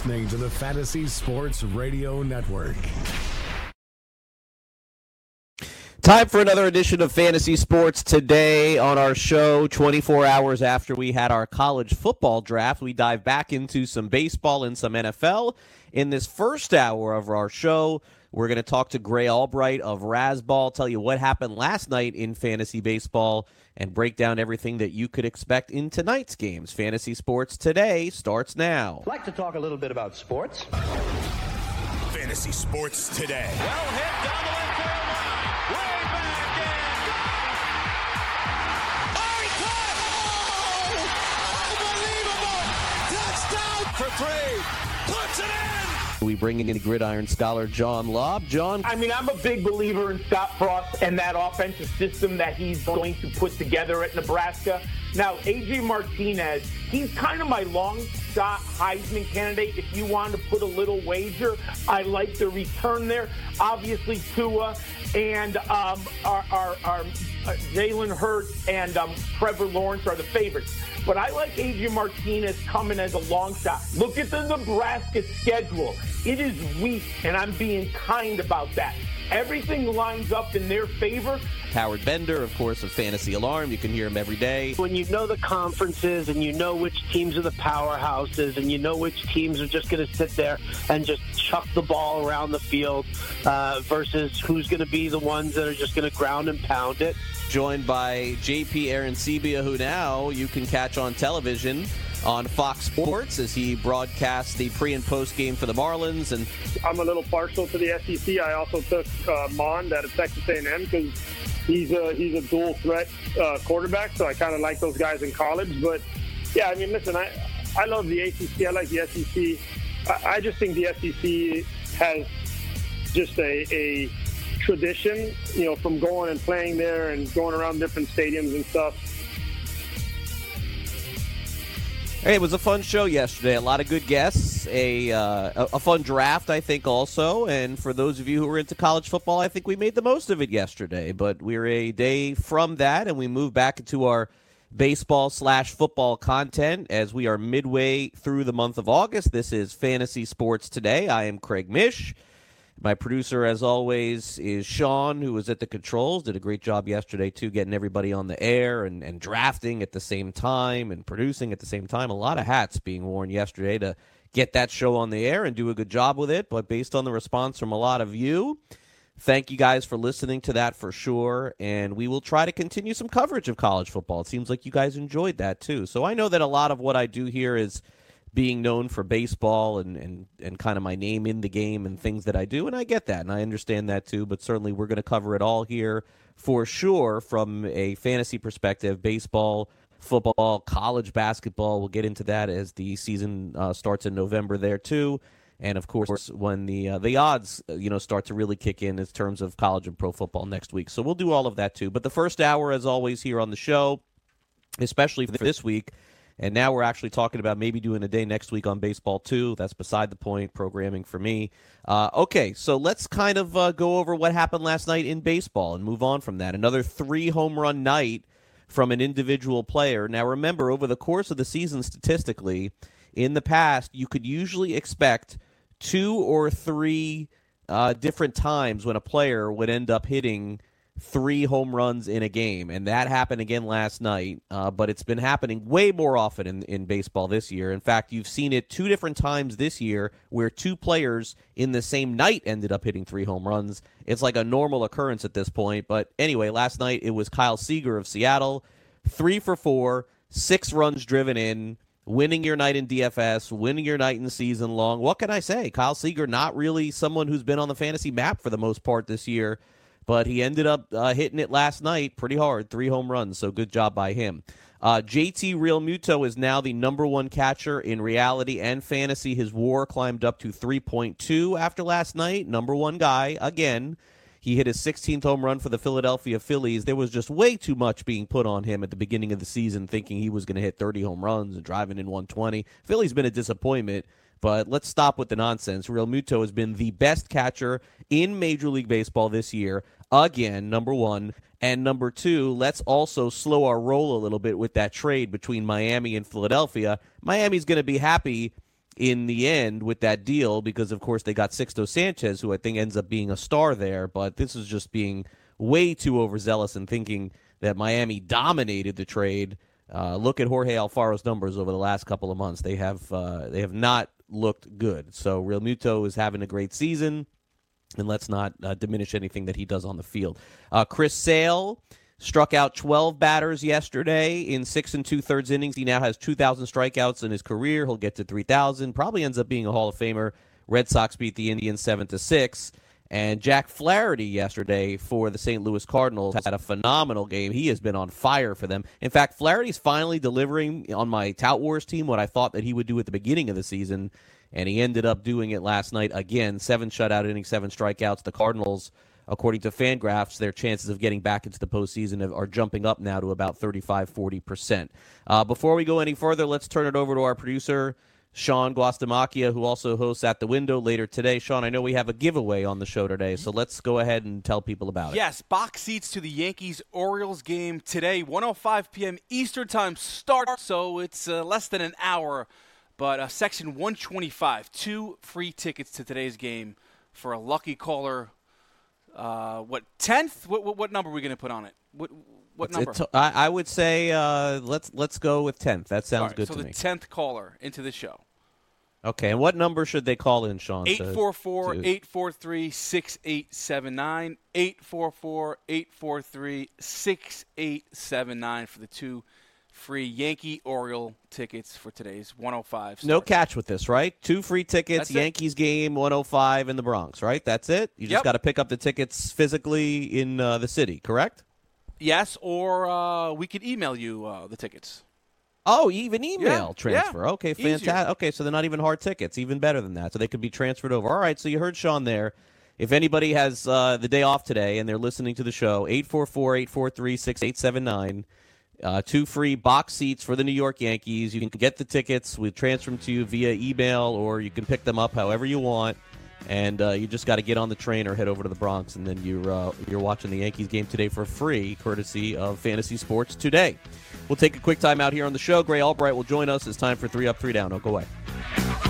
Listening to the Fantasy Sports Radio Network. Time for another edition of Fantasy Sports today on our show. 24 hours after we had our college football draft, we dive back into some baseball and some NFL. In this first hour of our show, we're going to talk to Grey Albright of Razzball, tell you what happened last night in fantasy baseball, and break down everything that you could expect in tonight's games. Fantasy Sports Today starts now. I'd like to talk a little bit about sports. Fantasy Sports Today. Well hit down the left field line. Way back in. Oh, he caught! Oh, unbelievable! Touchdown for three. Puts it in. We bring in gridiron scholar John Lobb. John, I mean, I'm a big believer in Scott Frost and that offensive system that he's going to put together at Nebraska. Now, AJ Martinez, he's kind of my long shot Heisman candidate. If you want to put a little wager, I like the return there. Obviously, Tua and um, our, our, our uh, Jalen Hurts and um, Trevor Lawrence are the favorites. But I like Adrian Martinez coming as a long shot. Look at the Nebraska schedule. It is weak, and I'm being kind about that. Everything lines up in their favor. Howard Bender, of course, of Fantasy Alarm. You can hear him every day. When you know the conferences and you know which teams are the powerhouses and you know which teams are just going to sit there and just chuck the ball around the field uh, versus who's going to be the ones that are just going to ground and pound it. Joined by JP Arencibia, who now you can catch on television on Fox Sports as he broadcasts the pre and post game for the Marlins. And I'm a little partial to the SEC. I also took uh, Mond out of Texas A&M because he's a he's a dual threat uh, quarterback. So I kind of like those guys in college. But yeah, I mean, listen, I I love the ACC. I like the SEC. I, I just think the SEC has just a, a tradition, you know, from going and playing there and going around different stadiums and stuff. Hey, it was a fun show yesterday. A lot of good guests. A, uh, a fun draft, I think, also. And for those of you who are into college football, I think we made the most of it yesterday. But we're a day from that, and we move back into our baseball slash football content as we are midway through the month of August. This is Fantasy Sports Today. I am Craig Mish. My producer, as always, is Sean, who was at the controls. Did a great job yesterday, too, getting everybody on the air and, and drafting at the same time and producing at the same time. A lot of hats being worn yesterday to get that show on the air and do a good job with it. But based on the response from a lot of you, thank you guys for listening to that for sure. And we will try to continue some coverage of college football. It seems like you guys enjoyed that, too. So I know that a lot of what I do here is being known for baseball and, and, and kind of my name in the game and things that I do. And I get that and I understand that too. But certainly we're going to cover it all here for sure from a fantasy perspective baseball, football, college basketball. We'll get into that as the season uh, starts in November there too. And of course, when the uh, the odds uh, you know start to really kick in in terms of college and pro football next week, so we'll do all of that too. But the first hour, as always, here on the show, especially for this week, and now we're actually talking about maybe doing a day next week on baseball too. That's beside the point. Programming for me. Uh, okay, so let's kind of uh, go over what happened last night in baseball and move on from that. Another three home run night from an individual player. Now remember, over the course of the season, statistically, in the past, you could usually expect two or three uh, different times when a player would end up hitting three home runs in a game, and that happened again last night. Uh, but it's been happening way more often in, in baseball this year. In fact, you've seen it two different times this year where two players in the same night ended up hitting three home runs. It's like a normal occurrence at this point. But anyway, last night it was Kyle Seager of Seattle, three for four, six runs driven in. Winning your night in DFS, winning your night in season long. What can I say? Kyle Seager, not really someone who's been on the fantasy map for the most part this year but he ended up uh, hitting it last night pretty hard, three home runs. So good job by him. Uh, JT Realmuto is now the number one catcher in reality and fantasy. His WAR climbed up to 3.2 after last night. Number one guy again. He hit his 16th home run for the Philadelphia Phillies. There was just way too much being put on him at the beginning of the season, thinking he was going to hit 30 home runs and driving in 120. Philly's been a disappointment, but let's stop with the nonsense. Realmuto has been the best catcher in Major League Baseball this year. Again, number one. And number two, let's also slow our roll a little bit with that trade between Miami and Philadelphia. Miami's going to be happy in the end with that deal because, of course, they got Sixto Sanchez, who I think ends up being a star there. But this is just being way too overzealous and thinking that Miami dominated the trade. Uh, look at Jorge Alfaro's numbers over the last couple of months; they have uh, they have not looked good. So Realmuto is having a great season, and let's not uh, diminish anything that he does on the field. Uh, Chris Sale Struck out 12 batters yesterday in six and two thirds innings. He now has 2,000 strikeouts in his career. He'll get to 3,000. Probably ends up being a Hall of Famer. Red Sox beat the Indians seven to six. And Jack Flaherty yesterday for the St. Louis Cardinals had a phenomenal game. He has been on fire for them. In fact, Flaherty's finally delivering on my Tout Wars team what I thought that he would do at the beginning of the season, and he ended up doing it last night again. Seven shutout innings, seven strikeouts. The Cardinals according to Fangraphs, their chances of getting back into the postseason are jumping up now to about 35 40%. Uh, before we go any further, let's turn it over to our producer, Sean Guastamacchia, who also hosts At the Window later today. Sean, I know we have a giveaway on the show today, so let's go ahead and tell people about it. Yes, box seats to the Yankees Orioles game today, 105 p.m. Eastern Time start, so it's uh, less than an hour. But uh, section 125, two free tickets to today's game for a lucky caller uh, what tenth? What, what, what number are we going to put on it? What what number? I, I, would say uh, let's let's go with tenth. That sounds right, good so to me. So the tenth caller into the show. Okay, and what number should they call in, Sean? 844-843-6879. 844-843-6879 for the two free Yankee Oriole tickets for today's 105. Start. No catch with this, right? Two free tickets, That's Yankees it. game 105 in the Bronx, right? That's it. You just yep. got to pick up the tickets physically in uh, the city, correct? Yes, or uh, we could email you uh, the tickets. Oh, even email yeah, transfer. Yeah. Okay, fantastic. Okay, so they're not even hard tickets. Even better than that. So they could be transferred over. All right, so you heard Sean there. If anybody has uh, the day off today and they're listening to the show, 844 843 6879 uh, two free box seats for the New York Yankees. You can get the tickets. We transfer them to you via email, or you can pick them up however you want. And uh, you just got to get on the train or head over to the Bronx, and then you're uh, you're watching the Yankees game today for free, courtesy of Fantasy Sports Today. We'll take a quick time out here on the show. Grey Albright will join us. It's time for three up, three down. Don't go away.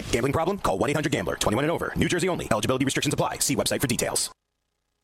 Gambling problem? Call 1 800 Gambler. 21 and over. New Jersey only. Eligibility restrictions apply. See website for details.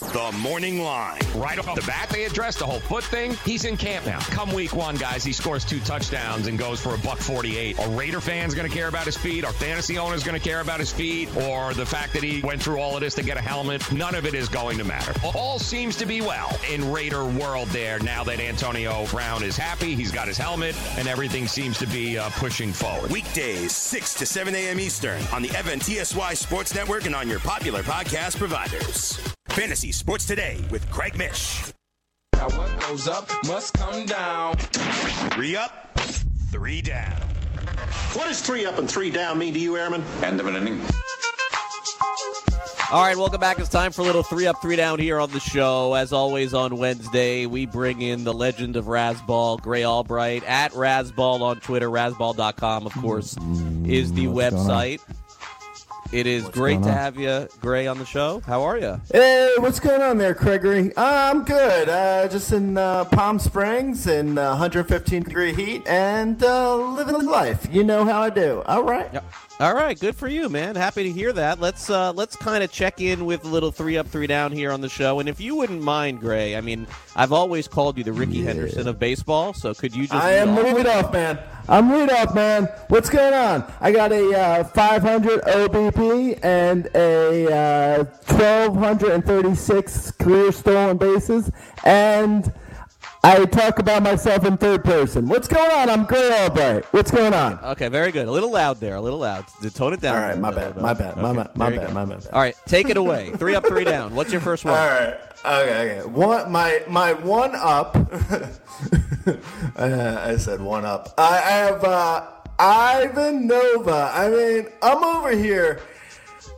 The Morning Line. Right off the bat, they addressed the whole foot thing. He's in camp now. Come week one, guys, he scores two touchdowns and goes for a buck 48. Are Raider fans going to care about his feet? Are fantasy owners going to care about his feet? Or the fact that he went through all of this to get a helmet? None of it is going to matter. All seems to be well in Raider world there now that Antonio Brown is happy. He's got his helmet, and everything seems to be uh, pushing forward. Weekdays, 6 to 7 a.m. Eastern on the FNTSY Sports Network and on your popular podcast providers. Fantasy Sports Today with Craig Mish. Now what goes up must come down. Three up, three down. What does three up and three down mean to you, Airman? End of an inning. All right, welcome back. It's time for a little three up, three down here on the show. As always on Wednesday, we bring in the legend of Razzball, Grey Albright, at Razzball on Twitter. Razzball.com, of course, is the What's website. It is What's great to have you, Grey, on the show. How are you? Hey, what's going on there, Gregory? Uh, I'm good. Uh, just in uh, Palm Springs in uh, 115 degree heat and uh, living life. You know how I do. All right. Yep. All right, good for you, man. Happy to hear that. Let's uh, let's kind of check in with a little three up, three down here on the show. And if you wouldn't mind, Grey, I mean, I've always called you the Rickey Henderson of baseball. So could you just? I am moving off? off, man. I'm off, man. What's going on? I got a uh, 500 OBP and a uh, 1,236 career stolen bases, and I talk about myself in third person. What's going on? I'm Grey Albright. What's going on? Okay, very good. A little loud there. A little loud. To tone it down. All right, my bad, my bad, my Okay, bad, my there bad, my bad. All right, take it away. Three up, three down. What's your first one? All right. Okay. Okay. One. My my one up. uh, I said one up. I, I have uh, Ivan Nova. I mean, I'm over here.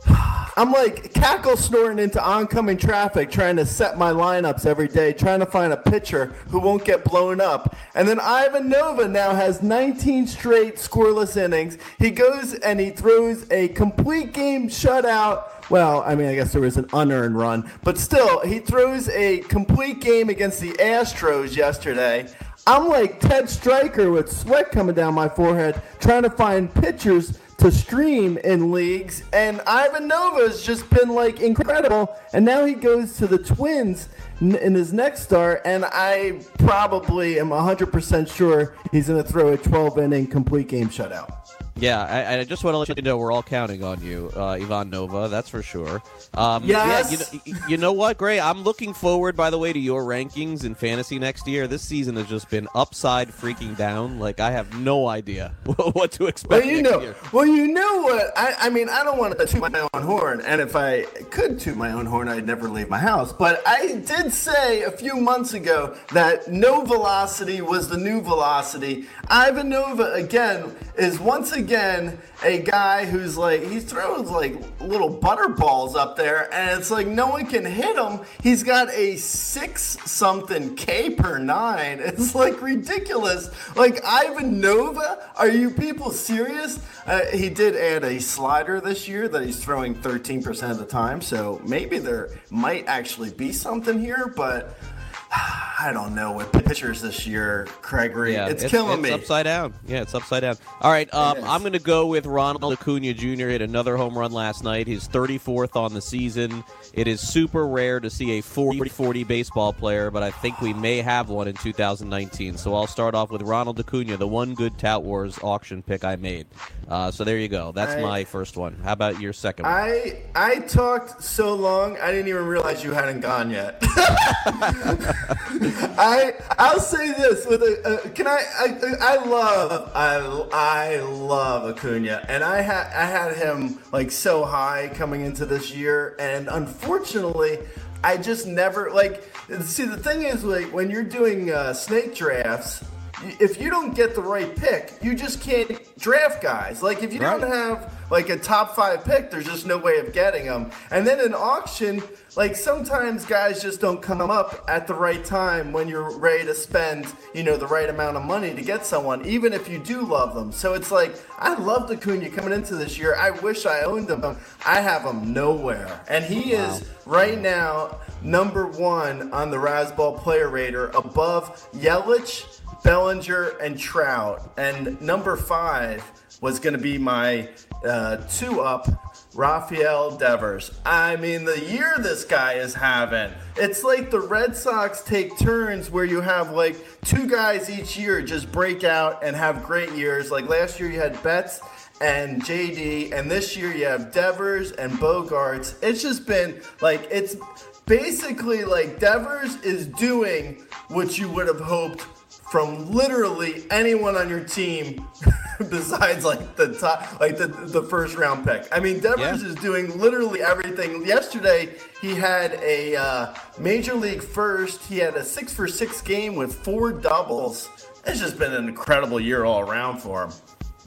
I'm like cackle snorting into oncoming traffic, trying to set my lineups every day, trying to find a pitcher who won't get blown up. And then Ivan Nova now has 19 straight scoreless innings. He goes and he throws a complete game shutout. Well, I mean, I guess there was an unearned run, but still, he throws a complete game against the Astros yesterday. I'm like Ted Striker with sweat coming down my forehead, trying to find pitchers to stream in leagues, and Ivan Nova's just been like incredible. And now he goes to the Twins in his next start, and I probably am 100% sure he's going to throw a 12 inning complete game shutout. Yeah, I, I just want to let you know we're all counting on you, uh, Ivan Nova. That's for sure. Um, Yes. Yeah, you, know, you know what, Grey? I'm looking forward, by the way, to your rankings in fantasy next year. This season has just been upside freaking down. Like I have no idea what to expect. Well, you next know, year. well, you know what? I, I mean, I don't want to toot my own horn, and if I could toot my own horn, I'd never leave my house. But I did say a few months ago that no velocity was the new velocity. Ivan Nova again is once again a guy who's like he throws like little butter balls up there, and it's like no one can hit him. He's got a six something K per nine. It's like ridiculous. Like Ivan Nova, are you people serious? Uh, he did add a slider this year that he's throwing 13% of the time, so maybe there might actually be something here, but. I don't know with pitchers this year, Gregory. Yeah, it's, killing it's me. upside down. Yeah, it's upside down. All right, um, I'm going to go with Ronald Acuna Jr. hit another home run last night. His 34th on the season. It is super rare to see a 40-40 baseball player, but I think we may have one in 2019. So I'll start off with Ronald Acuna, the one good Tout Wars auction pick I made. Uh, so there you go. That's I- my first one. How about your second one? I I talked so long I didn't even realize you hadn't gone yet. I I'll say this with a uh, can I, I I love I I love Acuna and I had I had him like so high coming into this year and unfortunately I just never like see the thing is like when you're doing uh, snake drafts if you don't get the right pick, you just can't draft guys. Like if you don't have like a top five pick, there's just no way of getting them. And then in auction, like sometimes guys just don't come up at the right time when you're ready to spend, you know, the right amount of money to get someone, even if you do love them. So it's like I loved Acuna coming into this year. I wish I owned him. I have him nowhere, and he is right now number one on the Razzball Player Rater, above Yelich. Bellinger and Trout. And number five was going to be my uh, two up, Rafael Devers. I mean, the year this guy is having, it's like the Red Sox take turns where you have like two guys each year just break out and have great years. Like last year, you had Betts and JD, and this year you have Devers and Bogaerts. It's just been like, it's basically like Devers is doing what you would have hoped from literally anyone on your team besides like the top like the, the first round pick. I mean devers is doing literally everything. Yesterday he had a uh, major league first. He had a six for six game with four doubles. It's just been an incredible year all around for him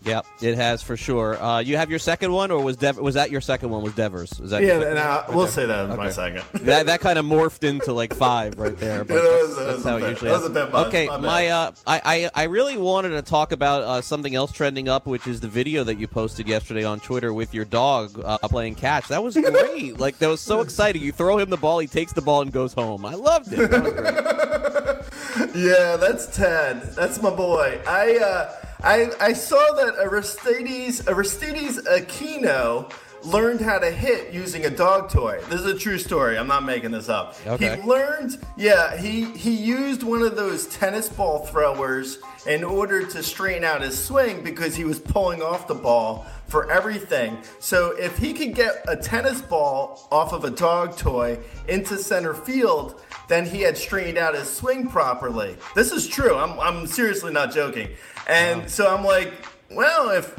Yep, it has for sure. Uh, you have your second one, or was Dev- was that your second one? Was Devers? Was that Yeah, and, uh, we'll say that was my second. that that kind of morphed into like five right there. But Yeah, that that's, was- that that's was how it usually that was happens. a bit. Okay, My my uh, I, I I really wanted to talk about uh, something else trending up, which is the video that you posted yesterday on Twitter with your dog uh, playing catch. That was great. like that was so exciting. You throw him the ball, he takes the ball and goes home. I loved it. That yeah, that's Ted. That's my boy. I uh, I I saw that Aristides Aristides Aquino learned how to hit using a dog toy. This is a true story. I'm not making this up. Okay. He learned, yeah, he he used one of those tennis ball throwers in order to straighten out his swing because he was pulling off the ball for everything. So if he could get a tennis ball off of a dog toy into center field, then he had straightened out his swing properly. This is true. I'm, I'm seriously not joking. And so I'm like, well, if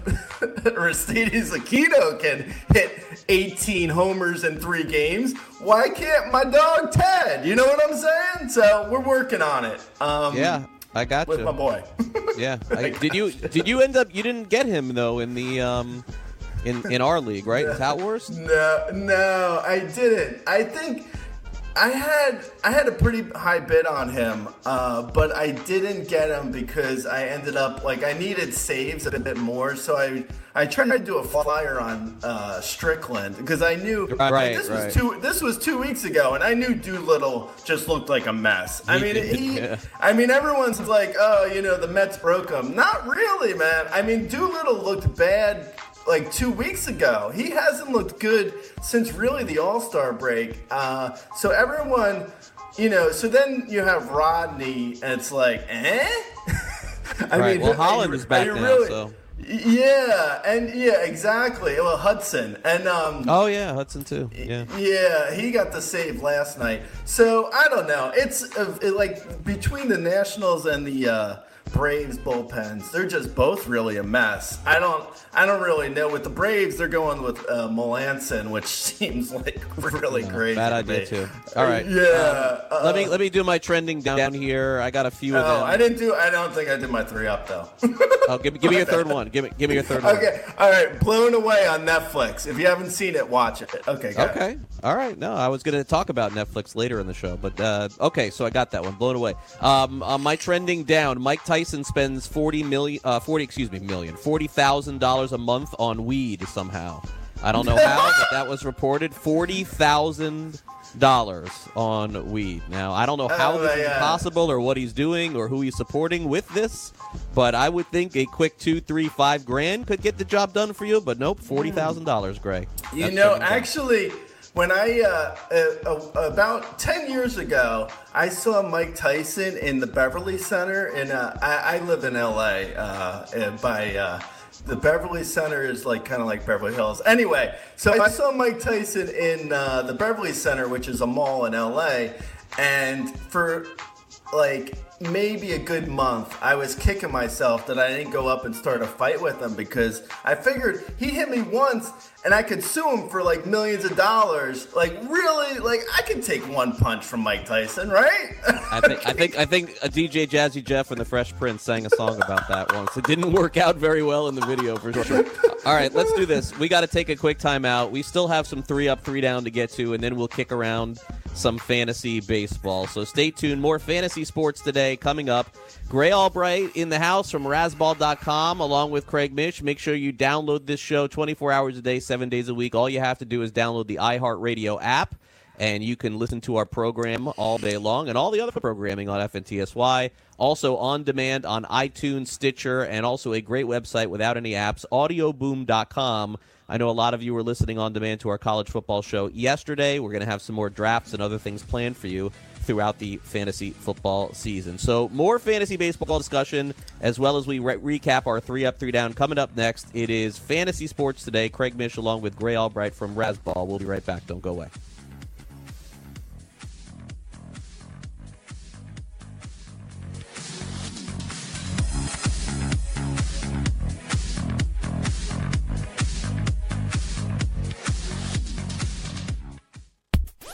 Aristides Aquino can hit 18 homers in three games, why can't my dog Ted? You know what I'm saying? So we're working on it. Um, yeah, I got with you. my boy. Yeah. I, did you did you end up you didn't get him though in the um in in our league, right? In Tout Wars? No, no, I didn't. I think I had I had a pretty high bid on him, uh, but I didn't get him because I ended up like I needed saves a bit more, so I I tried to do a flyer on uh, Strickland because I knew Right, like, this right. was two this was two weeks ago, and I knew Doolittle just looked like a mess. I mean, he. yeah. I mean, everyone's like, oh, you know, the Mets broke him. Not really, man. I mean, Doolittle looked bad like two weeks ago. He hasn't looked good since really the All Star break. Uh, so everyone, you know, so then you have Rodney, and it's like, eh? I right. well, are Holland you- is back now, really- so. Yeah, and yeah, exactly. Well, Hudson and um. Oh yeah, Hudson too. Yeah. Yeah, he got the save last night. So I don't know. It's uh, it, like between the Nationals and the uh, Braves bullpens, they're just both really a mess. I don't, I don't really know. With the Braves, they're going with uh, Melancon, which seems like really crazy. Bad idea too. All right. Yeah. Um, let me let me do my trending down here. I got a few of Oh, them. I didn't do. I don't think I did my three up though. Oh, give me give me your third one. Give me give me your third one. okay. All right. Blown away on Netflix. If you haven't seen it, watch it. Okay. Go ahead. Okay. All right. No, I was going to talk about Netflix later in the show, but uh, okay. So I got that one blown away. Um, uh, my trending down. Mike Tyson spends forty million, uh, forty excuse me, million, forty thousand dollars a month on weed somehow. I don't know how, but that was reported. Forty thousand dollars on weed. Now I don't know how Oh, this is possible or what he's doing or who he's supporting with this, but I would think a quick two, three, five grand could get the job done for you. But nope, forty thousand dollars, Grey. You That's know, actually. down. When I uh, uh, uh, about ten years ago, I saw Mike Tyson in the Beverly Center, and uh, I, I live in L.A. Uh, by uh, the Beverly Center is like kind of like Beverly Hills. Anyway, so I saw Mike Tyson in the Beverly Center, which is a mall in L.A., and for like maybe a good month, I was kicking myself that I didn't go up and start a fight with him because I figured he hit me once and I could sue him for like millions of dollars. Like really, like I can take one punch from Mike Tyson, right? I think I think I think a DJ Jazzy Jeff and the Fresh Prince sang a song about that once. It didn't work out very well in the video for sure. All right, let's do this. We got to take a quick timeout. We still have some three up, three down to get to, and then we'll kick around some fantasy baseball. So stay tuned. More fantasy sports today coming up. Grey Albright in the house from Razzball.com along with Craig Mish. Make sure you download this show 24 hours a day, seven days a week. All you have to do is download the iHeartRadio app and you can listen to our program all day long and all the other programming on FNTSY. Also on demand on iTunes, Stitcher, and also a great website without any apps, audioboom.com. I know a lot of you were listening on demand to our college football show yesterday. We're going to have some more drafts and other things planned for you throughout the fantasy football season. So, more fantasy baseball discussion as well as we re- recap our three up, three down. Coming up next, it is fantasy sports today. Craig Mish along with Grey Albright from Razzball. We'll be right back. Don't go away.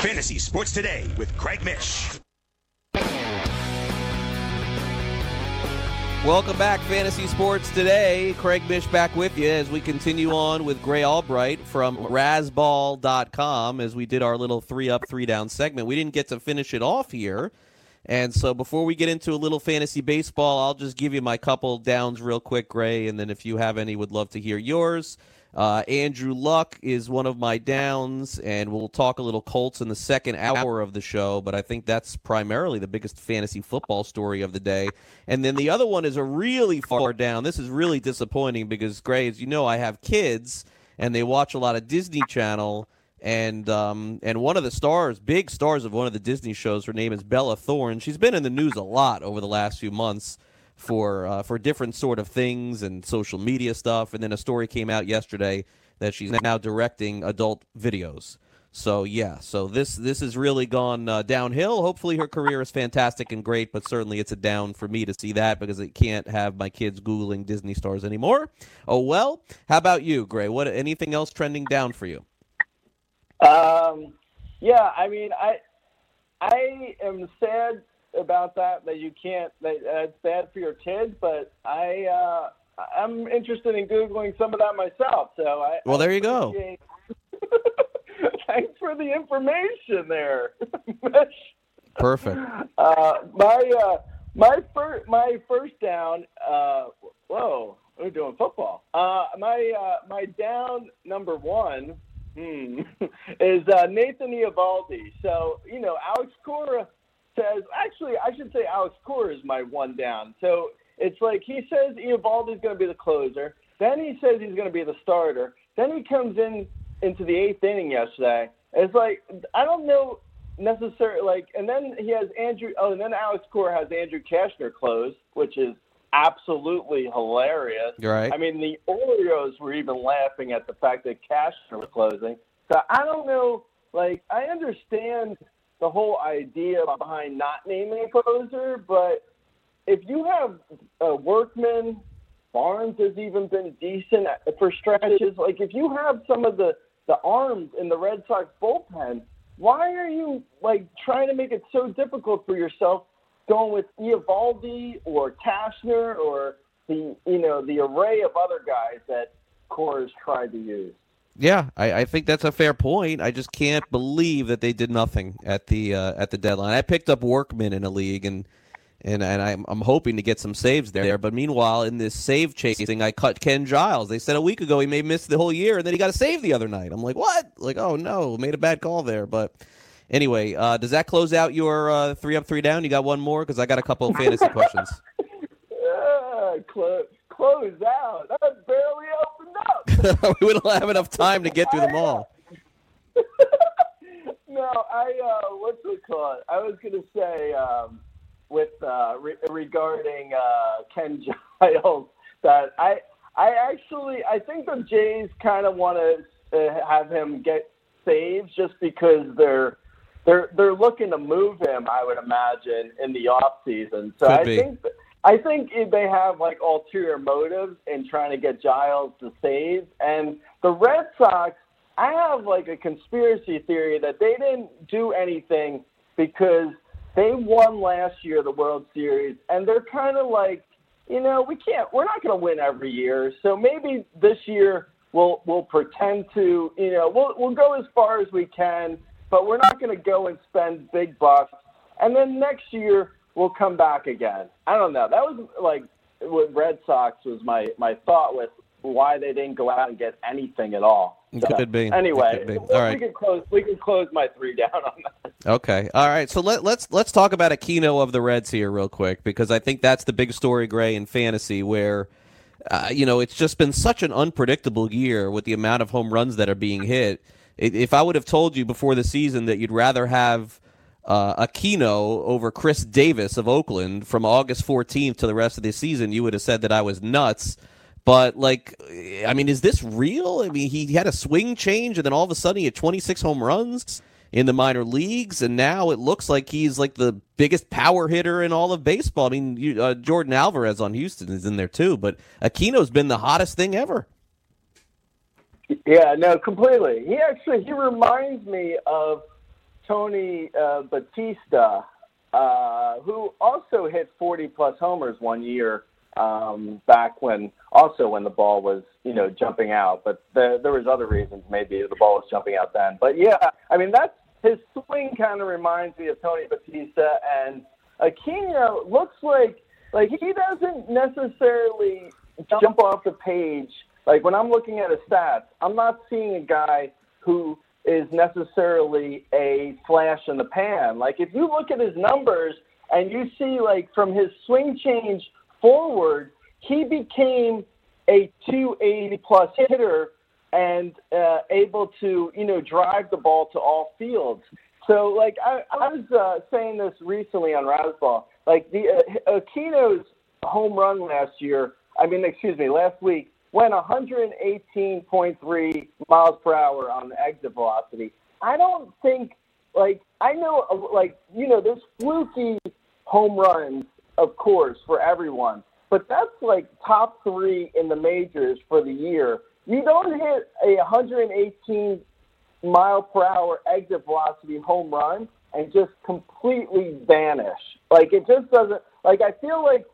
Fantasy Sports Today with Craig Mish. Welcome back, Fantasy Sports Today. Craig Mish back with you as we continue on with Grey Albright from Razzball.com as we did our little three up, three down segment. We didn't get to finish it off here. And so before we get into a little fantasy baseball, I'll just give you my couple downs real quick, Grey, and then if you have any, would love to hear yours. Uh, Andrew Luck is one of my downs, and we'll talk a little Colts in the second hour of the show, but I think that's primarily the biggest fantasy football story of the day. And then the other one is a really far down. This is really disappointing because, Grey, as you know, I have kids, and they watch a lot of Disney Channel. And um, and one of the stars, big stars of one of the Disney shows, her name is Bella Thorne. She's been in the news a lot over the last few months for uh, for different sort of things and social media stuff. And then a story came out yesterday that she's now directing adult videos. So yeah, so this this has really gone uh, downhill. Hopefully her career is fantastic and great, but certainly it's a down for me to see that because I can't have my kids googling Disney stars anymore. Oh well. How about you, Grey? What anything else trending down for you? Um, yeah, I mean, I I am sad about that that you can't that uh, it's bad for your kids, but I uh, I'm interested in googling some of that myself. So I well, there you go. Thanks for the information there. Perfect. Uh, my uh, my first my first down. Uh, whoa, we're doing football. Uh, my uh, my down number one hmm, is uh, Nathan Eovaldi. So you know, Alex Cora says actually I should say Alex Cora is my one down. So it's like he says Eovaldi is going to be the closer. Then he says he's going to be the starter. Then he comes in into the eighth inning yesterday. It's like I don't know necessarily like, and then he has Andrew. Oh, and then Alex Cora has Andrew Cashner close, which is absolutely hilarious. Right. I mean, the Orioles were even laughing at the fact that Cashner was closing. So I don't know. Like, I understand the whole idea behind not naming a closer, but if you have a Workman, Barnes has even been decent for stretches. Like, if you have some of the the arms in the Red Sox bullpen, why are you like trying to make it so difficult for yourself going with Eovaldi or Cashner or the you know the array of other guys that Cora's tried to use? Yeah, I, I think that's a fair point. I just can't believe that they did nothing at the uh, at the deadline. I picked up Workman in a league and and and I'm, I'm hoping to get some saves there. But meanwhile, in this save chasing, I cut Ken Giles. They said a week ago he may miss the whole year, and then he got a save the other night. I'm like, what? Like, oh no, made a bad call there. But anyway, uh, does that close out your uh, three up, three down? You got one more because I got a couple of fantasy questions. Uh, close, close out. That barely opened up. we don't have enough time to get through them all. no, I uh, what's it called? I was gonna say um, with uh, re- regarding uh, Ken Giles that I I actually I think the Jays kind of want to uh, have him get saves just because they're they're they're looking to move him. I would imagine in the off season. So Could I be. think I think they have like ulterior motives in trying to get Giles to save. And the Red Sox, I have like a conspiracy theory that they didn't do anything because they won last year the World Series, and they're kind of like, you know, we can't, we're not going to win every year, so maybe this year we'll we'll pretend to, you know, we'll we'll go as far as we can, but we're not going to go and spend big bucks, and then next year we'll come back again. I don't know. That was like with Red Sox was my my thought with why they didn't go out and get anything at all. So, Could be. Anyway, Could be. we All right. can close. We can close my three down on that. Okay. All right. So let, let's let's talk about Aquino of the Reds here real quick because I think that's the big story, Grey, in fantasy where. Uh, you know, it's just been such an unpredictable year with the amount of home runs that are being hit. if I would have told you before the season that you'd rather have uh, Aquino over Khris Davis of Oakland from August 14th to the rest of the season, you would have said that I was nuts. But like, I mean, is this real? I mean, he had a swing change, and then all of a sudden he had 26 home runs in the minor leagues, and now it looks like he's like the biggest power hitter in all of baseball. I mean, you, uh, Jordan Alvarez on Houston is in there too, but Aquino's been the hottest thing ever. Yeah, no, completely. He actually he reminds me of Tony uh, Batista, uh, who also hit 40 plus homers one year um, back when also when the ball was you know jumping out, but the, there was other reasons maybe the ball was jumping out then. But yeah, I mean that's his swing kind of reminds me of Tony Batista and Aquino looks like like he doesn't necessarily jump off the page. Like when I'm looking at his stats, I'm not seeing a guy who is necessarily a flash in the pan. Like if you look at his numbers and you see like from his swing change forward, he became a 280 plus hitter and uh, able to you know drive the ball to all fields. So like I, I was uh, saying this recently on Razzball, like the uh, Aquino's home run last year. I mean, excuse me, last week went 118.3 miles per hour on the exit velocity. I don't think like I know like you know there's fluky home runs of course for everyone, but that's like top three in the majors for the year. You don't hit a 118 mile per hour exit velocity home run and just completely vanish. Like it just doesn't. Like I feel like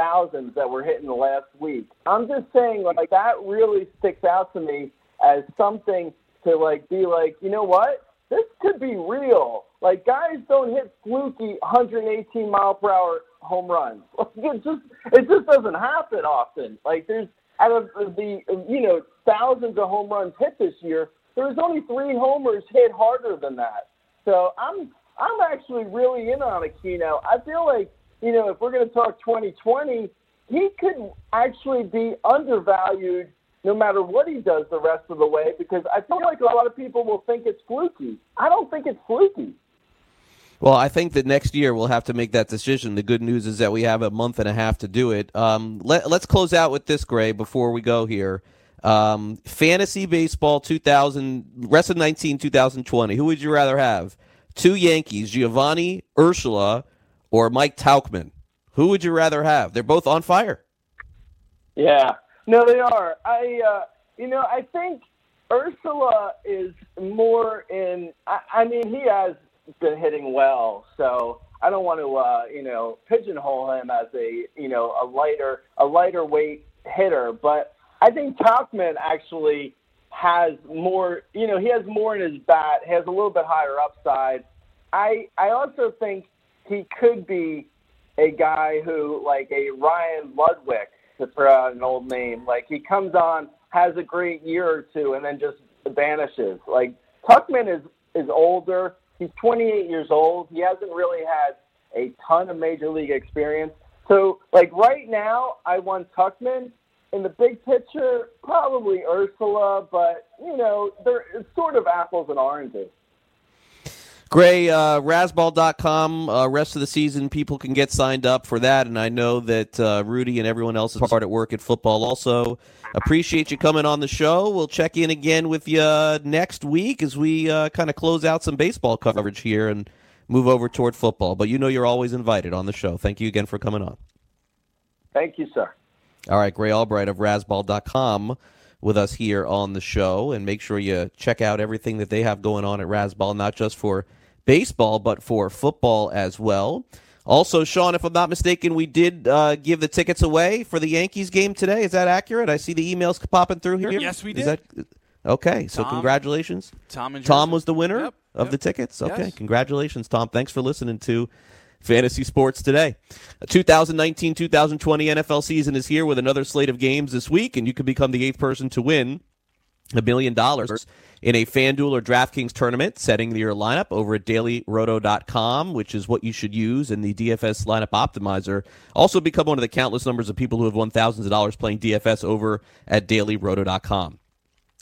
thousands that were hit in the last week. I'm just saying, like that really sticks out to me as something to like be like, you know what? This could be real. Like guys don't hit fluky 118 mile per hour home runs. Like it just it just doesn't happen often. Like there's out of the you know thousands of home runs hit this year, there's only three homers hit harder than that. So I'm I'm actually really in on Aquino. I feel like you know if we're going to talk 2020, he could actually be undervalued no matter what he does the rest of the way because I feel like a lot of people will think it's fluky. I don't think it's fluky. Well, I think that next year we'll have to make that decision. The good news is that we have a month and a half to do it. Um, let, us close out with this, Grey, before we go here. Um, fantasy baseball 2000, rest of 19, 2020. Who would you rather have? Two Yankees, Giovanni Urshela or Mike Tauchman? Who would you rather have? They're both on fire. Yeah, no, they are. I, uh, you know, I think Urshela is more in. I, I mean, he has been hitting well, so I don't want to, uh, you know, pigeonhole him as a, you know, a lighter, a lighter weight hitter. But I think Tauchman actually has more, you know, he has more in his bat, He has a little bit higher upside. I, I also think he could be a guy who, like a Ryan Ludwick, to throw out an old name, like he comes on, has a great year or two, and then just vanishes. Like Tauchman is is older. He's 28 years old. He hasn't really had a ton of major league experience. So, like right now, I want Tauchman. In the big picture, probably Urshela, but you know, they're sort of apples and oranges. Grey, uh, Razzball.com, uh, rest of the season, people can get signed up for that. And I know that uh, Rudy and everyone else is hard at work at football also. Appreciate you coming on the show. We'll check in again with you next week as we uh, kind of close out some baseball coverage here and move over toward football. But you know you're always invited on the show. Thank you again for coming on. Thank you, sir. All right, Grey Albright of Razzball.com with us here on the show. And make sure you check out everything that they have going on at Razzball, not just for – baseball, but for football as well. Also, Sean, if I'm not mistaken, we did uh, give the tickets away for the Yankees game today. Is that accurate? I see the emails popping through here. Yes, we did. That, okay, so Tom, congratulations. Tom and Tom was the winner yep, of yep. the tickets. Okay, Yes. congratulations, Tom. Thanks for listening to Fantasy Sports today. 2019 2020 NFL season is here with another slate of games this week, and you can become the eighth person to win a million dollars in a FanDuel or DraftKings tournament, setting your lineup over at dailyroto.com, which is what you should use in the DFS lineup optimizer. Also, become one of the countless numbers of people who have won thousands of dollars playing DFS over at dailyroto.com.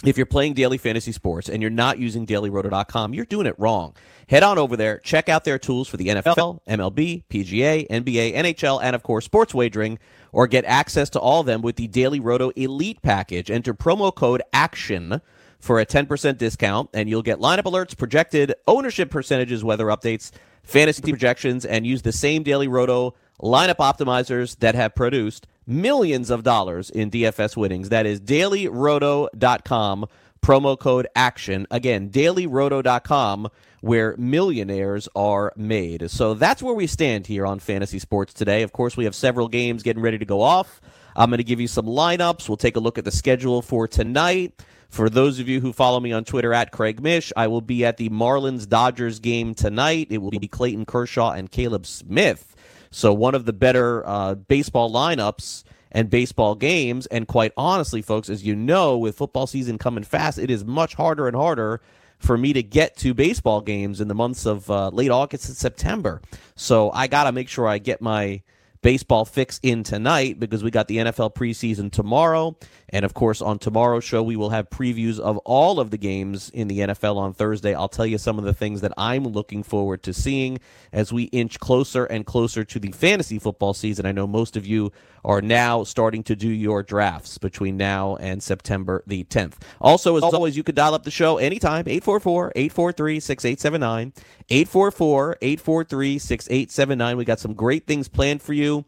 If you're playing daily fantasy sports and you're not using dailyroto.com, you're doing it wrong. Head on over there, check out their tools for the NFL, MLB, PGA, NBA, NHL, and of course, sports wagering, or get access to all of them with the Daily Roto Elite package. Enter promo code ACTION for a 10% discount, and you'll get lineup alerts, projected ownership percentages, weather updates, fantasy projections, and use the same Daily Roto lineup optimizers that have produced millions of dollars in DFS winnings. That is dailyroto.com, promo code ACTION. Again, dailyroto.com, where millionaires are made. So that's where we stand here on Fantasy Sports today. Of course, we have several games getting ready to go off. I'm going to give you some lineups. We'll take a look at the schedule for tonight. For those of you who follow me on Twitter at Craig Mish, I will be at the Marlins Dodgers game tonight. It will be Clayton Kershaw and Caleb Smith. So one of the better uh, baseball lineups and baseball games. And quite honestly, folks, as you know, with football season coming fast, it is much harder and harder for me to get to baseball games in the months of uh, late August and September. So I got to make sure I get my baseball fix in tonight because we got the NFL preseason tomorrow. And of course, on tomorrow's show, we will have previews of all of the games in the NFL on Thursday. I'll tell you some of the things that I'm looking forward to seeing as we inch closer and closer to the fantasy football season. I know most of you are now starting to do your drafts between now and September the 10th. Also, as always, you can dial up the show anytime 844 843 6879. 844 843 6879. We got some great things planned for you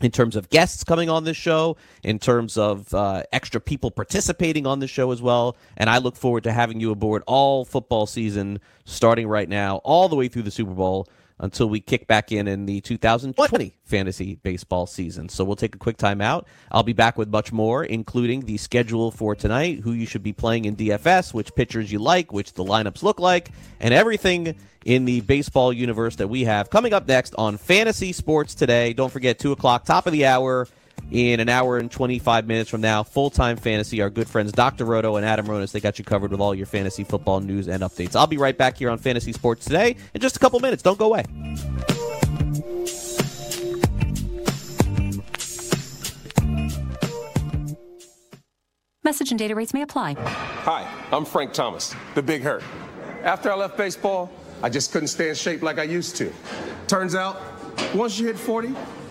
in terms of guests coming on this show, in terms of uh, extra people participating on the show as well. And I look forward to having you aboard all football season, starting right now, all the way through the Super Bowl until we kick back in in the 2020 fantasy baseball season. So we'll take a quick time out. I'll be back with much more, including the schedule for tonight, who you should be playing in DFS, which pitchers you like, which the lineups look like, and everything in the baseball universe that we have coming up next on Fantasy Sports Today. Don't forget, 2 o'clock, top of the hour. In an hour and 25 minutes from now, full time fantasy, our good friends Dr. Roto and Adam Ronis, they got you covered with all your fantasy football news and updates. I'll be right back here on Fantasy Sports Today in just a couple minutes. Don't go away. Message and data rates may apply. Hi, I'm Frank Thomas, the Big Hurt. After I left baseball, I just couldn't stay in shape like I used to. Turns out, once you hit 40,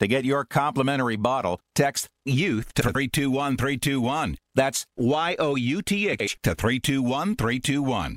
To get your complimentary bottle, text YOUTH to 321321. That's Y O U T H to 321321.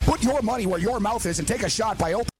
Put your money where your mouth is and take a shot by opening.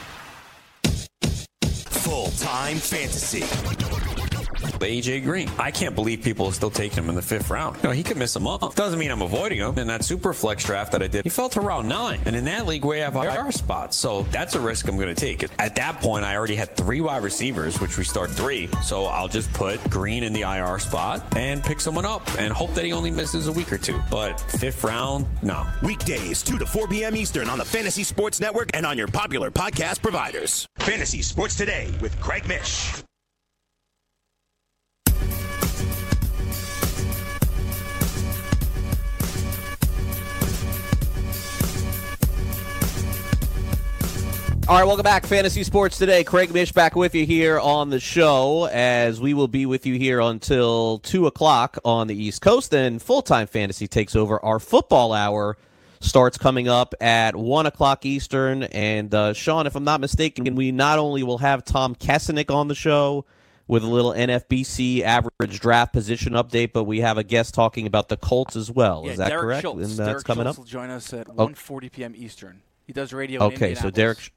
Full time fantasy. AJ Green. I can't believe people are still taking him in the fifth round. You know, he could miss a month. Doesn't mean I'm avoiding him. In that super flex draft that I did, he fell to round nine. And in that league, we have IR spots. So that's a risk I'm going to take. At that point, I already had three wide receivers, which we start three. So I'll just put Green in the IR spot and pick someone up and hope that he only misses a week or two. But fifth round, no. Weekdays, 2 to 4 p.m. Eastern on the Fantasy Sports Network and on your popular podcast providers. Fantasy Sports Today with Craig Mish. All right, welcome back. Fantasy Sports Today. Craig Mish back with you here on the show as we will be with you here until 2 o'clock on the East Coast. Then full time fantasy takes over. Our football hour starts coming up at 1 o'clock Eastern. And uh, Sean, if I'm not mistaken, we not only will have Tom Kessenich on the show with a little NFBC average draft position update, but we have a guest talking about the Colts as well. Yeah, Is that Derek correct? Schultz. And that's Derek coming Schultz up? will join us at Oh. 1:40 p.m. Eastern. He does radio. in Okay, so. Derek,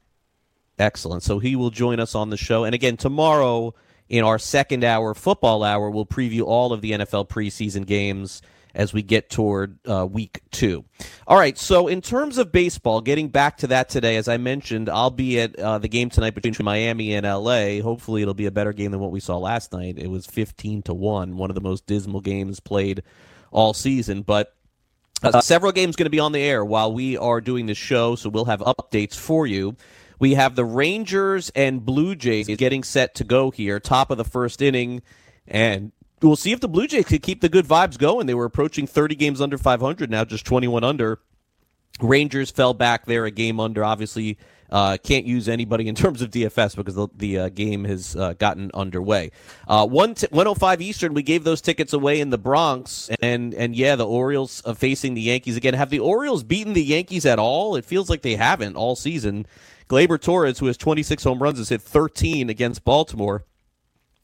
excellent. So he will join us on the show, and again tomorrow in our second hour, football hour, we'll preview all of the NFL preseason games as we get toward uh, week two. All right. So in terms of baseball, getting back to that today, as I mentioned, I'll be at uh, the game tonight between Miami and LA. Hopefully, it'll be a better game than what we saw last night. It was fifteen to one, one of the most dismal games played all season, but. Uh, several games going to be on the air while we are doing this show, so we'll have updates for you. We have the Rangers and Blue Jays getting set to go here, top of the first inning, and we'll see if the Blue Jays could keep the good vibes going. They were approaching 30 games under 500, now just 21 under. Rangers fell back there a game under. Obviously, uh, can't use anybody in terms of DFS because the, the uh, game has uh, gotten underway. Uh, one t- 105 Eastern, we gave those tickets away in the Bronx, and and yeah, the Orioles facing the Yankees again. Have the Orioles beaten the Yankees at all? It feels like they haven't all season. Gleyber Torres, who has 26 home runs, has hit 13 against Baltimore.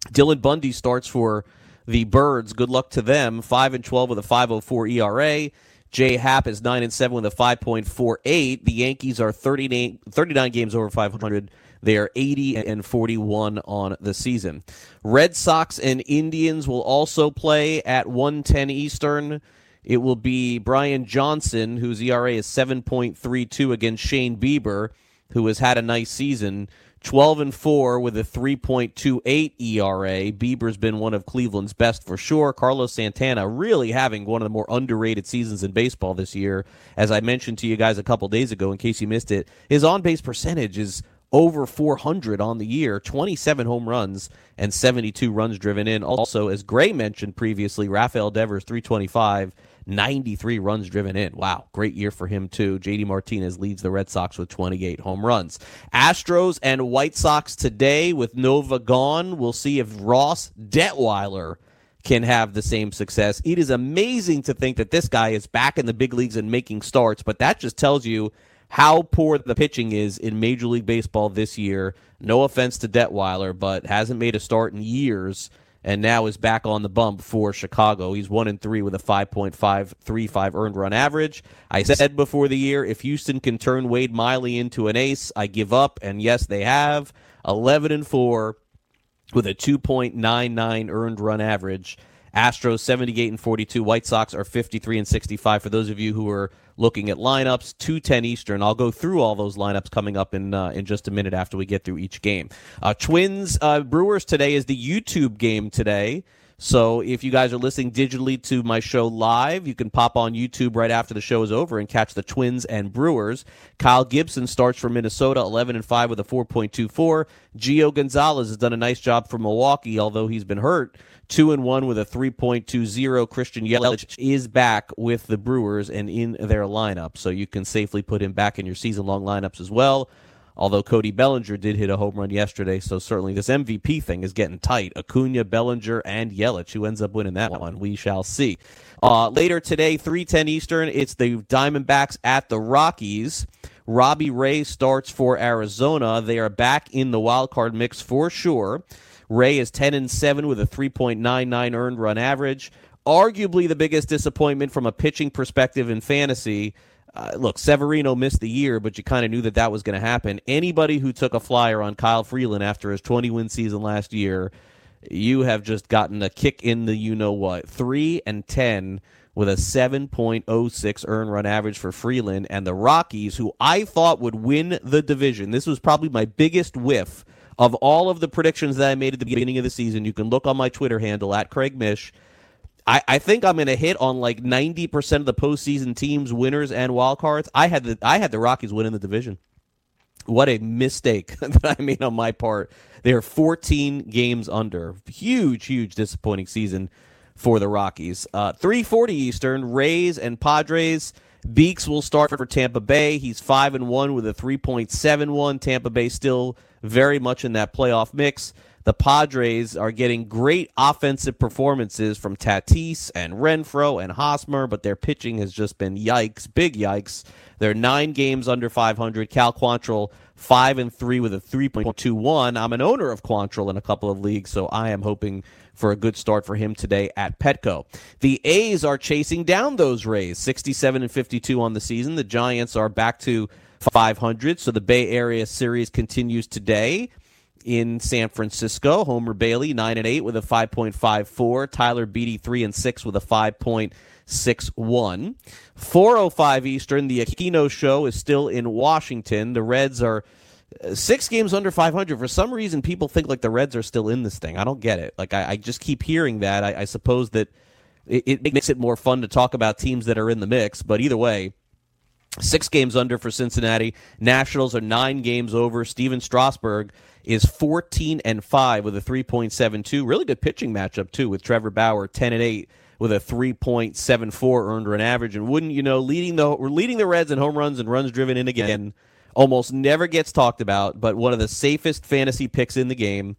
Dylan Bundy starts for the Birds. Good luck to them. Five and 12 with a 5.04 ERA. Jay Happ is 9 and 7 with a 5.48. The Yankees are 39, 39 games over 500. They are 80 and 41 on the season. Red Sox and Indians will also play at 110 Eastern. It will be Brian Johnson, whose ERA is 7.32 against Shane Bieber, who has had a nice season. 12 and 4 with a 3.28 ERA. Bieber's been one of Cleveland's best for sure. Carlos Santana really having one of the more underrated seasons in baseball this year. As I mentioned to you guys a couple days ago, in case you missed it, his on base percentage is over 400 on the year, 27 home runs and 72 runs driven in. Also, as Grey mentioned previously, Rafael Devers 325, 93 runs driven in. Wow, great year for him too. JD Martinez leads the Red Sox with 28 home runs. Astros and White Sox today with Nova gone. We'll see if Ross Detwiler can have the same success. It is amazing to think that this guy is back in the big leagues and making starts, but that just tells you how poor the pitching is in Major League Baseball this year. No offense to Detwiler, but hasn't made a start in years and now is back on the bump for Chicago. He's 1 and 3 with a 5.535 earned run average. I said before the year if Houston can turn Wade Miley into an ace, I give up and yes, they have. 11 and 4 with a 2.99 earned run average. Astros 78 and 42. White Sox are 53 and 65. For those of you who are looking at lineups, 210 Eastern. I'll go through all those lineups coming up in uh, in just a minute after we get through each game. Uh, Twins uh, Brewers today is the YouTube game today. So if you guys are listening digitally to my show live, you can pop on YouTube right after the show is over and catch the Twins and Brewers. Kyle Gibson starts for Minnesota, 11 and 5 with a 4.24. Gio Gonzalez has done a nice job for Milwaukee, although he's been hurt. Two and one with a 3.20. Christian Yelich is back with the Brewers and in their lineup, so you can safely put him back in your season long lineups as well. Although Cody Bellinger did hit a home run yesterday, so certainly this MVP thing is getting tight. Acuna, Bellinger, and Yelich. Who ends up winning that one? We shall see. Uh, later today, 3:10 Eastern, it's the Diamondbacks at the Rockies. Robbie Ray starts for Arizona. They are back in the wild card mix for sure. Ray is 10 and 7 with a 3.99 earned run average. Arguably the biggest disappointment from a pitching perspective in fantasy. Uh, look, Severino missed the year, but you kind of knew that that was going to happen. Anybody who took a flyer on Kyle Freeland after his 20 win season last year, you have just gotten a kick in the you know what. 3 and 10 with a 7.06 earn run average for Freeland and the Rockies, who I thought would win the division. This was probably my biggest whiff of all of the predictions that I made at the beginning of the season. You can look on my Twitter handle at Craig Mish. I, I think I'm going to hit on like 90% of the postseason teams, winners and wild cards. I had the I had the Rockies winning the division. What a mistake that I made on my part. They're 14 games under. Huge, huge disappointing season for the Rockies. Uh, 340 Eastern, Rays and Padres. Beeks will start for Tampa Bay. He's 5 and 1 with a 3.71. Tampa Bay still very much in that playoff mix. The Padres are getting great offensive performances from Tatis and Renfroe and Hosmer, but their pitching has just been yikes, big yikes. They're nine games under 500. Cal Quantrill five and three with a 3.21. I'm an owner of Quantrill in a couple of leagues, so I am hoping for a good start for him today at Petco. The A's are chasing down those Rays, 67 and 52 on the season. The Giants are back to 500, so the Bay Area series continues today in San Francisco. Homer Bailey, 9 and 8 with a 5.54. Tyler Beede, 3 and 6 with a 5.61. 405 Eastern, the Aquino show is still in Washington. The Reds are six games under 500. For some reason, people think like the Reds are still in this thing. I don't get it. Like, I, I just keep hearing that. I, I suppose that it, it makes it more fun to talk about teams that are in the mix, but either way, Six games under for Cincinnati. Nationals are nine games over. Stephen Strasburg is 14 and 5 with a 3.72. Really good pitching matchup, too, with Trevor Bauer 10 and 8 with a 3.74 earned run average. And wouldn't you know, leading the, leading the Reds in home runs and runs driven in again. Almost never gets talked about, but one of the safest fantasy picks in the game.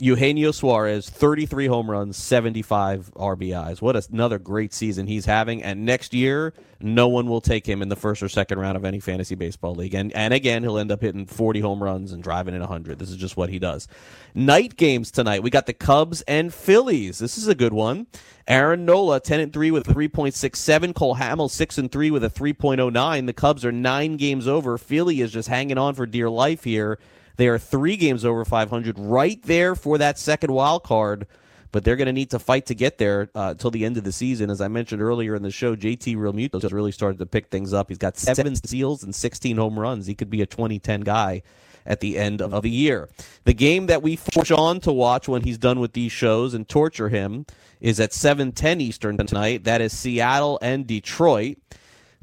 Eugenio Suarez, 33 home runs, 75 RBIs. What another great season he's having. And next year, no one will take him in the first or second round of any fantasy baseball league. And, and again, he'll end up hitting 40 home runs and driving in 100. This is just what he does. Night games tonight. We got the Cubs and Phillies. This is a good one. Aaron Nola, 10 and 3 with 3.67. Cole Hamels, 6 and 3 with a 3.09. The Cubs are nine games over. Philly is just hanging on for dear life here. They are three games over 500, right there for that second wild card. But they're going to need to fight to get there uh, the end of the season. As I mentioned earlier in the show, JT Realmuto has really started to pick things up. He's got seven steals and 16 home runs. He could be a 2010 guy at the end of the year. The game that we force on to watch when he's done with these shows and torture him is at 7:10 Eastern tonight. That is Seattle and Detroit.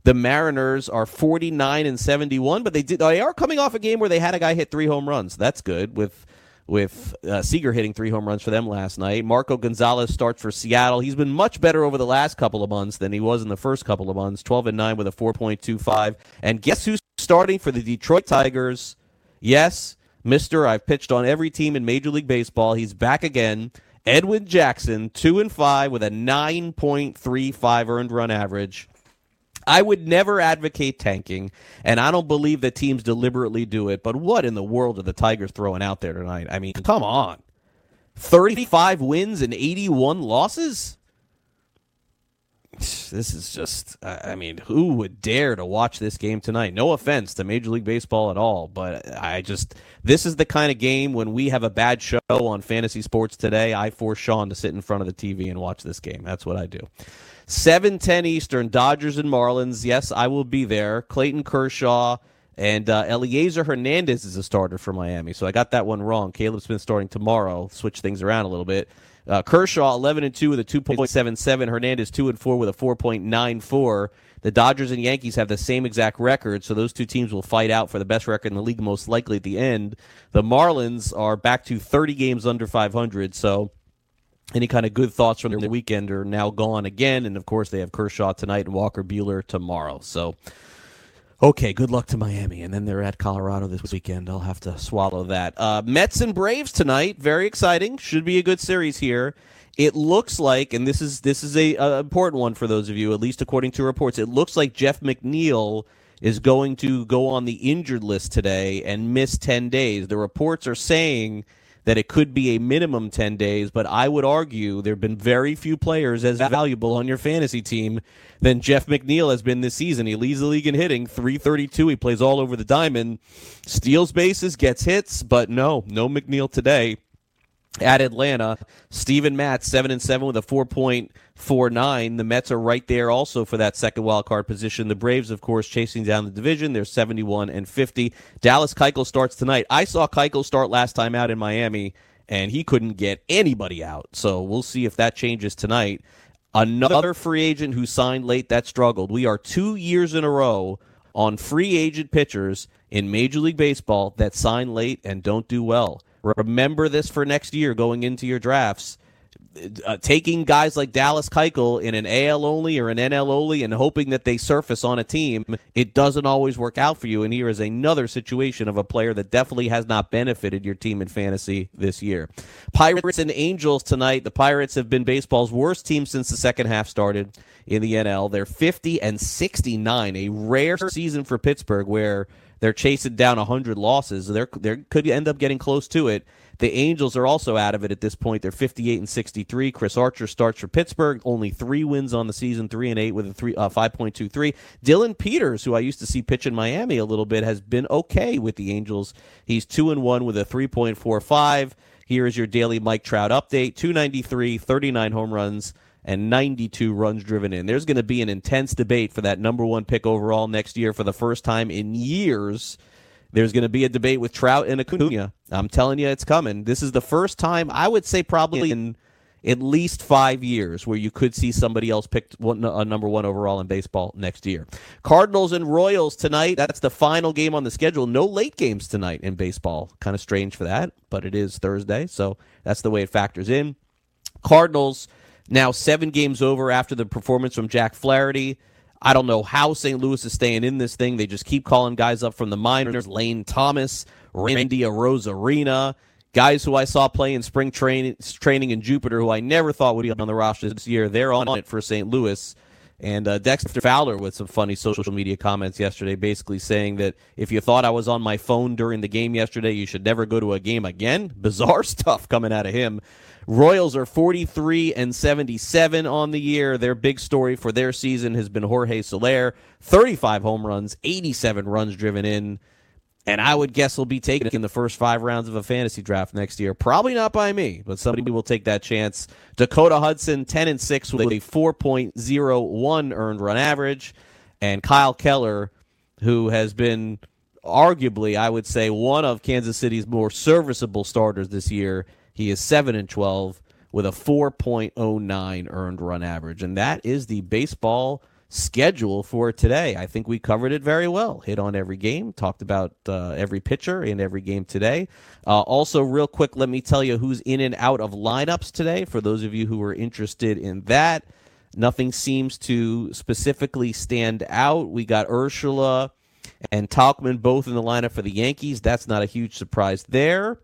The Mariners are 49 and 71, but they did they are coming off a game where they had a guy hit three home runs. That's good with with uh, Seager hitting three home runs for them last night. Marco Gonzalez starts for Seattle. He's been much better over the last couple of months than he was in the first couple of months. 12 and 9 with a 4.25. And guess who's starting for the Detroit Tigers? Yes, Mister, I've pitched on every team in Major League Baseball. He's back again. Edwin Jackson, 2 and 5 with a 9.35 earned run average. I would never advocate tanking, and I don't believe that teams deliberately do it. But what in the world are the Tigers throwing out there tonight? I mean, come on. 35 wins and 81 losses? This is just, I mean, who would dare to watch this game tonight? No offense to Major League Baseball at all, but I just, this is the kind of game when we have a bad show on fantasy sports today. I force Sean to sit in front of the TV and watch this game. That's what I do. 7:10 Eastern, Dodgers and Marlins. Yes, I will be there. Clayton Kershaw and uh, Elieser Hernandez is a starter for Miami. So I got that one wrong. Caleb Smith starting tomorrow. Switch things around a little bit. Uh, Kershaw 11 and 2 with a 2.77. Hernandez 2 and 4 with a 4.94. The Dodgers and Yankees have the same exact record, so those two teams will fight out for the best record in the league most likely at the end. The Marlins are back to 30 games under 500, so any kind of good thoughts from the weekend are now gone again. And of course, they have Kershaw tonight and Walker Buehler tomorrow. So Okay, good luck to Miami, and then they're at Colorado this weekend. I'll have to swallow that. Uh, Mets and Braves tonight, very exciting. Should be a good series here. It looks like, and this is this is a, a important one for those of you, at least according to reports. It looks like Jeff McNeil is going to go on the injured list today and miss ten days. The reports are saying that it could be a minimum 10 days, but I would argue there have been very few players as valuable on your fantasy team than Jeff McNeil has been this season. He leads the league in hitting, 332. He plays all over the diamond, steals bases, gets hits, but no, no McNeil today at Atlanta. Steven Matz, 7 and 7 with a 4.49. The Mets are right there also for that second wild card position. The Braves, of course, chasing down the division. They're 71 and 50. Dallas Keuchel starts tonight. I saw Keuchel start last time out in Miami, and he couldn't get anybody out. So we'll see if that changes tonight. Another free agent who signed late that struggled. We are two years in a row on free agent pitchers in Major League Baseball that sign late and don't do well. Remember this for next year going into your drafts. Uh, taking guys like Dallas Keuchel in an AL only or an NL only and hoping that they surface on a team, it doesn't always work out for you. And here is another situation of a player that definitely has not benefited your team in fantasy this year. Pirates and Angels tonight. The Pirates have been baseball's worst team since the second half started in the NL. They're 50 and 69, a rare season for Pittsburgh where they're chasing down 100 losses. They they could end up getting close to it. The Angels are also out of it at this point. They're 58 and 63. Chris Archer starts for Pittsburgh, only three wins on the season, three and eight with a three uh, 5.23. Dillon Peters, who I used to see pitch in Miami a little bit, has been okay with the Angels. He's two and one with a 3.45. Here is your daily Mike Trout update: 293, 39 home runs and 92 runs driven in. There's going to be an intense debate for that number one pick overall next year for the first time in years. There's going to be a debate with Trout and Acuna. I'm telling you, it's coming. This is the first time, I would say, probably in at least five years where you could see somebody else pick one, a number one overall in baseball next year. Cardinals and Royals tonight. That's the final game on the schedule. No late games tonight in baseball. Kind of strange for that, but it is Thursday, so that's the way it factors in. Cardinals now seven games over after the performance from Jack Flaherty. I don't know how St. Louis is staying in this thing. They just keep calling guys up from the minors. Lane Thomas, Randy Arozarena, guys who I saw play in spring training, training in Jupiter, who I never thought would be on the roster this year. They're on it for St. Louis. And uh, Dexter Fowler with some funny social media comments yesterday, basically saying that if you thought I was on my phone during the game yesterday, you should never go to a game again. Bizarre stuff coming out of him. Royals are 43 and 77 on the year. Their big story for their season has been Jorge Soler, 35 home runs, 87 runs driven in. And I would guess he'll be taken in the first five rounds of a fantasy draft next year. Probably not by me, but somebody will take that chance. Dakota Hudson, 10 and 6 with a 4.01 earned run average. And Kyle Keller, who has been arguably, I would say, one of Kansas City's more serviceable starters this year, he is 7 and 12 with a 4.09 earned run average. And that is the baseball schedule for today. I think we covered it very well. Hit on every game, talked about uh, every pitcher in every game today. Uh, also, real quick, let me tell you who's in and out of lineups today for those of you who are interested in that. Nothing seems to specifically stand out. We got Urshela and Tauchman both in the lineup for the Yankees. That's not a huge surprise there.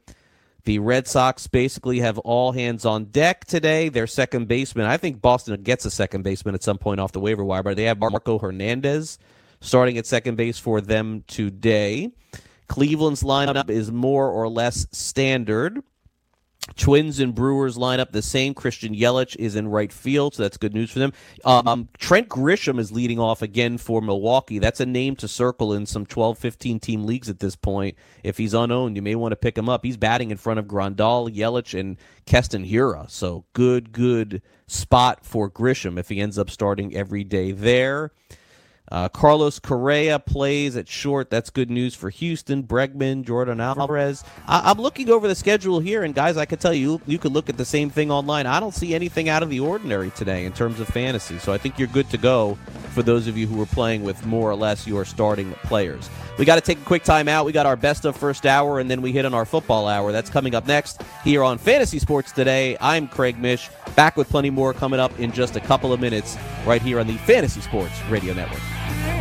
The Red Sox basically have all hands on deck today. Their second baseman, I think Boston gets a second baseman at some point off the waiver wire, but they have Marco Hernandez starting at second base for them today. Cleveland's lineup is more or less standard. Twins and Brewers line up the same. Christian Yelich is in right field, so that's good news for them. Um, Trent Grisham is leading off again for Milwaukee. That's a name to circle in some 12, 15 team leagues at this point. If he's unowned, you may want to pick him up. He's batting in front of Grandal, Yelich, and Keston Hiura. So good, good spot for Grisham if he ends up starting every day there. Uh, Carlos Correa plays at short. That's good news for Houston. Bregman, Yordan Alvarez. I- am looking over the schedule here, and guys, I can tell you, you could look at the same thing online. I don't see anything out of the ordinary today in terms of fantasy. So I think you're good to go for those of you who are playing with more or less your starting players. We got to take a quick time out. We got our best of first hour, and then we hit on our football hour. That's coming up next here on Fantasy Sports Today. I'm Craig Mish, back with plenty more coming up in just a couple of minutes right here on the Fantasy Sports Radio Network. Yeah.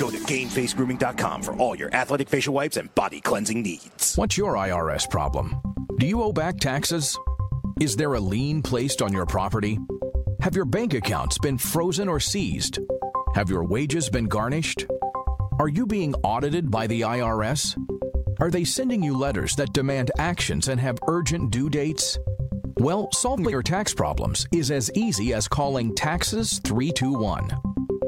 Go to GameFaceGrooming.com for all your athletic facial wipes and body cleansing needs. What's your IRS problem? Do you owe back taxes? Is there a lien placed on your property? Have your bank accounts been frozen or seized? Have your wages been garnished? Are you being audited by the IRS? Are they sending you letters that demand actions and have urgent due dates? Well, solving your tax problems is as easy as calling Taxes 321.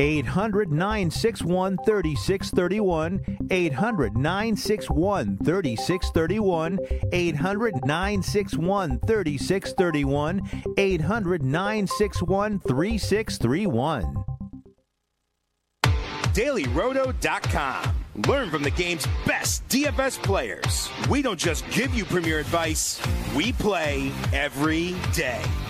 800 961 3631. 800 961 3631. 800 961 3631. 800 961 3631. DailyRoto.com. Learn from the game's best DFS players. We don't just give you premier advice, we play every day.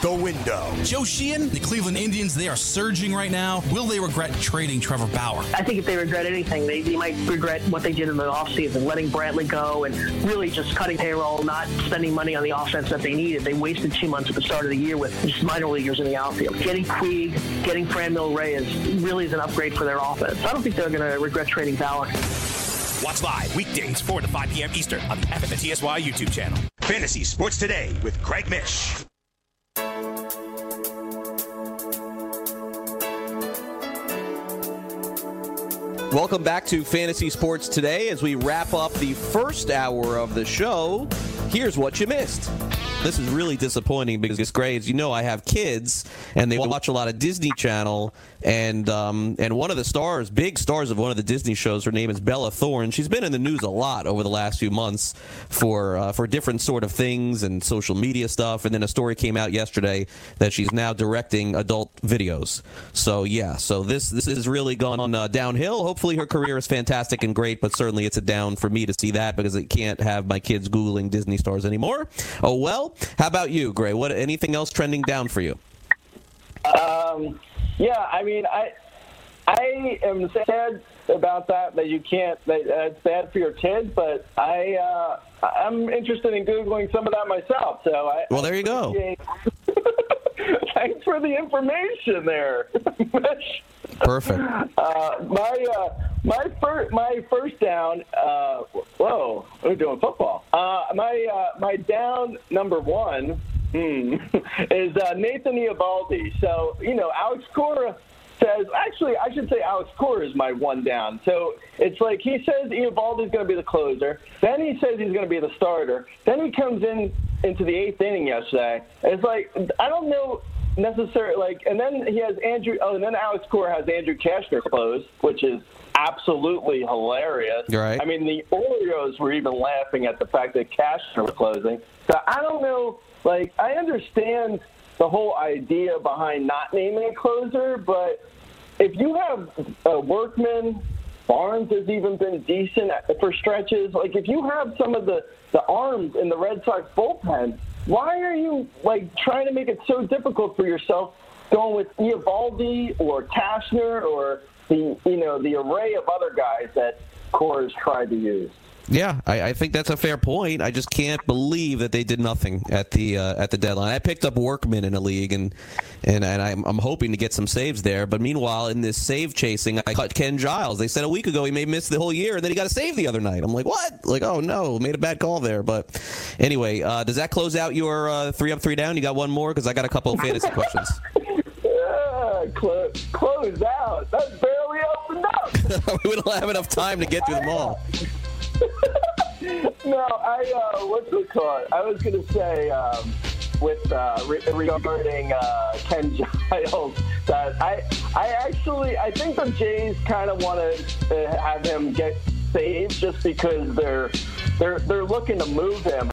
the window. Joe Sheehan, the Cleveland Indians, they are surging right now. Will they regret trading Trevor Bauer? I think if they regret anything, they, they might regret what they did in the offseason, letting Brantley go and really just cutting payroll, not spending money on the offense that they needed. They wasted two months at the start of the year with just minor leaguers in the outfield. Getting Puig, getting Franmil Reyes really is an upgrade for their offense. I don't think they're going to regret trading Bauer. Watch live weekdays 4 to 5 p.m. Eastern on the FNTSY YouTube channel. Fantasy Sports Today with Craig Mish. Welcome back to Fantasy Sports Today. As we wrap up the first hour of the show, here's what you missed. This is really disappointing because, as you know, I have kids and they watch a lot of Disney Channel. And um, and one of the stars, big stars of one of the Disney shows, her name is Bella Thorne. She's been in the news a lot over the last few months for uh, for different sort of things and social media stuff. And then a story came out yesterday that she's now directing adult videos. So yeah, so this this has really gone uh, downhill. Hopefully, her career is fantastic and great, but certainly it's a down for me to see that because it can't have my kids googling Disney stars anymore. Oh well. How about you, Grey? What anything else trending down for you? Um, yeah, I mean, I I am sad about that that you can't. That it's bad for your kids, but I uh, I'm interested in googling some of that myself. So I well, there you go. Thanks for the information there. Perfect. Uh, my uh, my first my first down. Uh, whoa, we're doing football. Uh, my uh, my down number one hmm, is uh, Nathan Eovaldi. So you know, Alex Cora says actually I should say Alex Cora is my one down. So it's like he says Eovaldi is going to be the closer. Then he says he's going to be the starter. Then he comes in into the eighth inning yesterday. It's like I don't know necessarily like, and then he has Andrew. Oh, and then Alex Cora has Andrew Cashner close, which is absolutely hilarious. Right. I mean, the Orioles were even laughing at the fact that Cashner was closing. So I don't know. Like, I understand the whole idea behind not naming a closer, but if you have a Workman Barnes has even been decent for stretches. Like if you have some of the the arms in the Red Sox bullpen, why are you like trying to make it so difficult for yourself going with Eovaldi or Cashner or the you know the array of other guys that Coors tried to use? Yeah, I, I, think that's a fair point. I just can't believe that they did nothing at the uh, at the deadline. I picked up Workman in a league, and and, and I'm, I'm hoping to get some saves there. But meanwhile, in this save chasing, I cut Ken Giles. They said a week ago he may miss the whole year, and then he got a save the other night. I'm like, what? Like, oh no, made a bad call there. But anyway, uh, does that close out your uh, three up, three down? You got one more because I got a couple of fantasy questions. Close, close out. That's barely opened up. we don't have enough time to get through them all. no, I uh, what's it called? I was gonna say um, with uh, re- regarding uh, Ken Giles that I I actually I think the Jays kind of want to have him get saved just because they're they're they're looking to move him.